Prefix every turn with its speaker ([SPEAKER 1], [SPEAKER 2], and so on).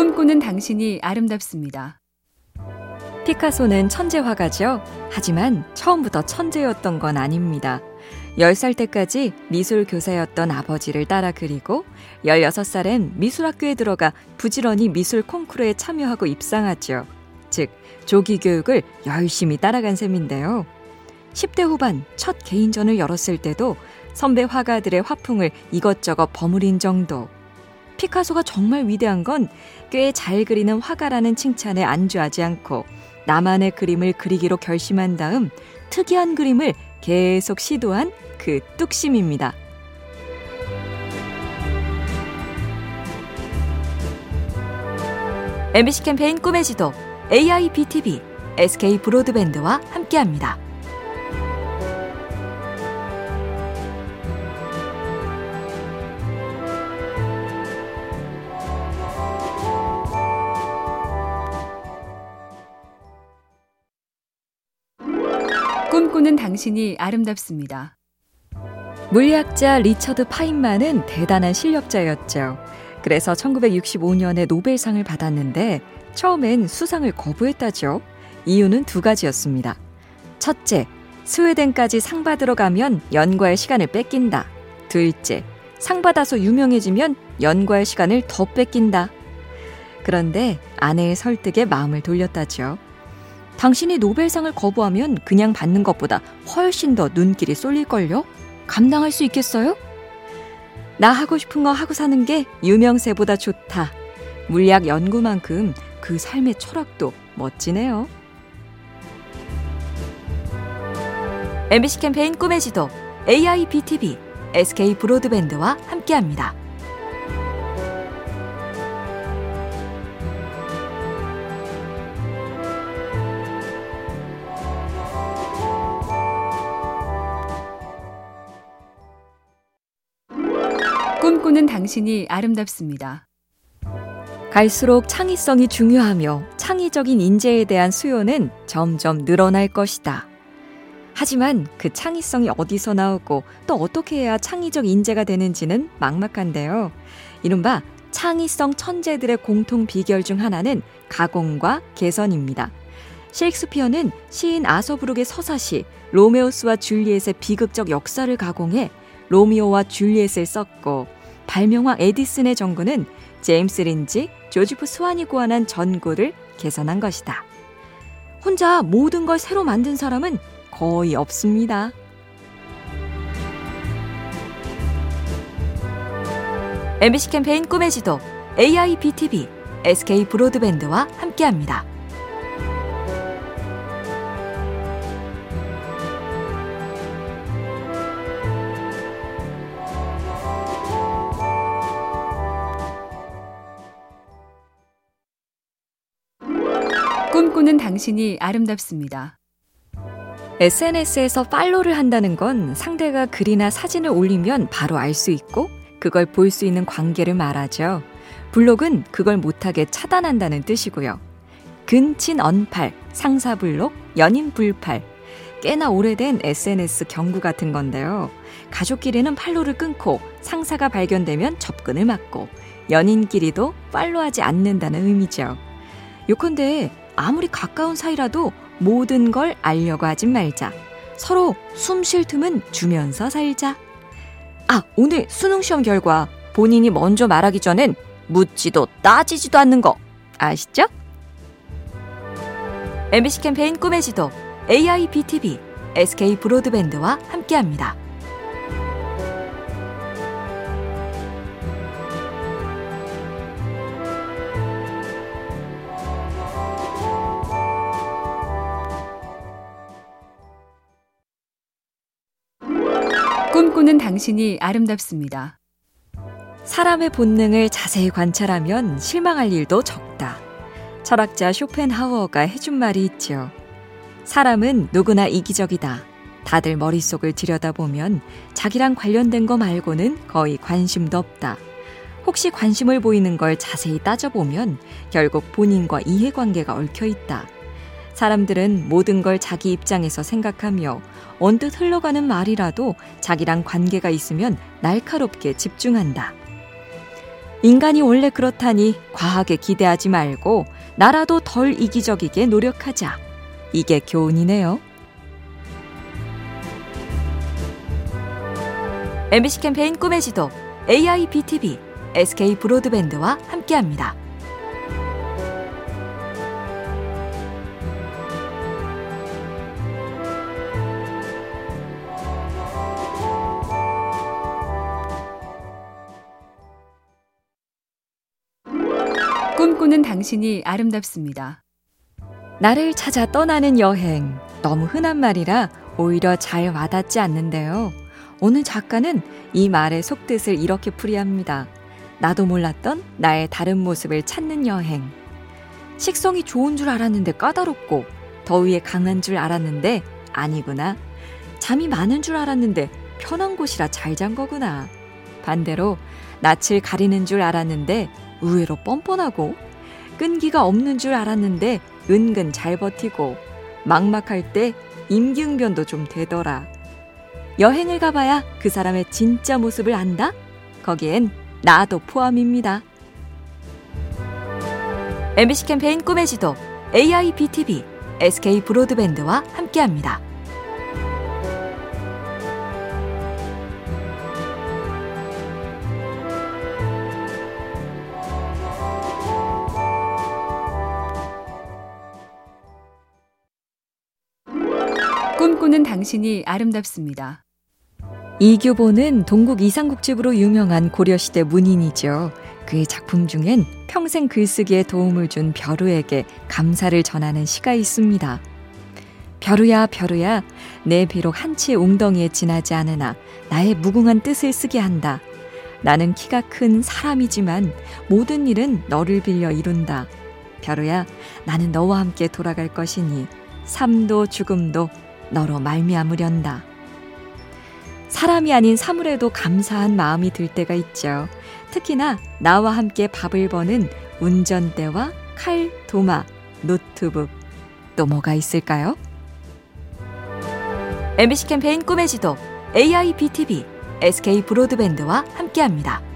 [SPEAKER 1] 꿈꾸는 당신이 아름답습니다.
[SPEAKER 2] 피카소는 천재 화가죠. 하지만 처음부터 천재였던 건 아닙니다. 10살 때까지 미술 교사였던 아버지를 따라 그리고 16살엔 미술학교에 들어가 부지런히 미술 콩쿠르에 참여하고 입상하죠. 즉, 조기 교육을 열심히 따라간 셈인데요. 10대 후반 첫 개인전을 열었을 때도 선배 화가들의 화풍을 이것저것 버무린 정도. 피카소가 정말 위대한 건 꽤 잘 그리는 화가라는 칭찬에 안주하지 않고 나만의 그림을 그리기로 결심한 다음 특이한 그림을 계속 시도한 그 뚝심입니다. MBC 캠페인 꿈의 지도 AIBTV SK 브로드밴드와 함께합니다.
[SPEAKER 1] 꿈꾸는 당신이 아름답습니다.
[SPEAKER 2] 물리학자 리처드 파인만은 대단한 실력자였죠. 그래서 1965년에 노벨상을 받았는데 처음엔 수상을 거부했다죠. 이유는 두 가지였습니다. 첫째, 스웨덴까지 상 받으러 가면 연구할 시간을 뺏긴다. 둘째, 상 받아서 유명해지면 연구할 시간을 더 뺏긴다. 그런데 아내의 설득에 마음을 돌렸다죠. 당신이 노벨상을 거부하면 그냥 받는 것보다 훨씬 더 눈길이 쏠릴걸요? 감당할 수 있겠어요? 나 하고 싶은 거 하고 사는 게 유명세보다 좋다. 물리학 연구만큼 그 삶의 철학도 멋지네요. MBC 캠페인 꿈의 지도 AIBTV SK 브로드밴드와 함께합니다.
[SPEAKER 1] 꿈꾸는 당신이 아름답습니다.
[SPEAKER 2] 갈수록 창의성이 중요하며 창의적인 인재에 대한 수요는 점점 늘어날 것이다. 하지만 그 창의성이 어디서 나오고 또 어떻게 해야 창의적 인재가 되는지는 막막한데요. 이른바 창의성 천재들의 공통 비결 중 하나는 가공과 개선입니다. 셰익스피어는 시인 아서브룩의 서사시 로메오스와 줄리엣의 비극적 역사를 가공해 로미오와 줄리엣을 썼고 발명왕 에디슨의 전구는 제임스 린지, 조지프 스완이 고안한 전구를 개선한 것이다. 혼자 모든 걸 새로 만든 사람은 거의 없습니다. MBC 캠페인 꿈의 지도 AIBTV SK 브로드밴드와 함께합니다.
[SPEAKER 1] 꿈꾸는 당신이 아름답습니다.
[SPEAKER 2] SNS에서 팔로를 한다는 건 상대가 글이나 사진을 올리면 바로 알 수 있고 그걸 볼 수 있는 관계를 말하죠. 블록은 그걸 못하게 차단한다는 뜻이고요. 근친 언팔, 상사 블록, 연인 불팔. 꽤나 오래된 SNS 경구 같은 건데요. 가족끼리는 팔로를 끊고 상사가 발견되면 접근을 막고 연인끼리도 팔로하지 않는다는 의미죠. 요컨대 아무리 가까운 사이라도 모든 걸 알려고 하지 말자. 서로 숨 쉴 틈은 주면서 살자. 아, 오늘 수능 시험 결과 본인이 먼저 말하기 전엔 묻지도 따지지도 않는 거 아시죠? MBC 캠페인 꿈의 지도 AIBTV SK 브로드밴드와 함께합니다.
[SPEAKER 1] 꿈꾸는 당신이 아름답습니다.
[SPEAKER 2] 사람의 본능을 자세히 관찰하면 실망할 일도 적다. 철학자 쇼펜하우어가 해준 말이 있죠. 사람은 누구나 이기적이다. 다들 머릿속을 들여다보면 자기랑 관련된 거 말고는 거의 관심도 없다. 혹시 관심을 보이는 걸 자세히 따져보면 결국 본인과 이해관계가 얽혀 있다. 사람들은 모든 걸 자기 입장에서 생각하며 언뜻 흘러가는 말이라도 자기랑 관계가 있으면 날카롭게 집중한다. 인간이 원래 그렇다니 과하게 기대하지 말고 나라도 덜 이기적이게 노력하자. 이게 교훈이네요. MBC 캠페인 꿈의 지도 AIBTV SK 브로드밴드와 함께합니다.
[SPEAKER 1] 꿈꾸는 당신이 아름답습니다.
[SPEAKER 2] 나를 찾아 떠나는 여행. 너무 흔한 말이라 오히려 잘 와닿지 않는데요. 오늘 작가는 이 말의 속뜻을 이렇게 풀이합니다. 나도 몰랐던 나의 다른 모습을 찾는 여행. 식성이 좋은 줄 알았는데 까다롭고, 더위에 강한 줄 알았는데 아니구나. 잠이 많은 줄 알았는데 편한 곳이라 잘 잔 거구나. 반대로 낯을 가리는 줄 알았는데 의외로 뻔뻔하고, 끈기가 없는 줄 알았는데 은근 잘 버티고, 막막할 때 임기응변도 좀 되더라. 여행을 가봐야 그 사람의 진짜 모습을 안다? 거기엔 나도 포함입니다. MBC 캠페인 꿈의 지도 AIBTV SK 브로드밴드와 함께합니다.
[SPEAKER 1] 꿈꾸는 당신이 아름답습니다.
[SPEAKER 2] 이규보는 동국 이상국집으로 유명한 고려시대 문인이죠. 그의 작품 중엔 평생 글쓰기에 도움을 준 벼루에게 감사를 전하는 시가 있습니다. 벼루야 벼루야 내 비록 한치의 웅덩이에 지나지 않으나 나의 무궁한 뜻을 쓰게 한다. 나는 키가 큰 사람이지만 모든 일은 너를 빌려 이룬다. 벼루야 나는 너와 함께 돌아갈 것이니 삶도 죽음도 너로 말미암으련다. 사람이 아닌 사물에도 감사한 마음이 들 때가 있죠. 특히나 나와 함께 밥을 버는 운전대와 칼, 도마, 노트북 또 뭐가 있을까요? MBC 캠페인 꿈의 지도 AIBTV SK 브로드밴드와 함께합니다.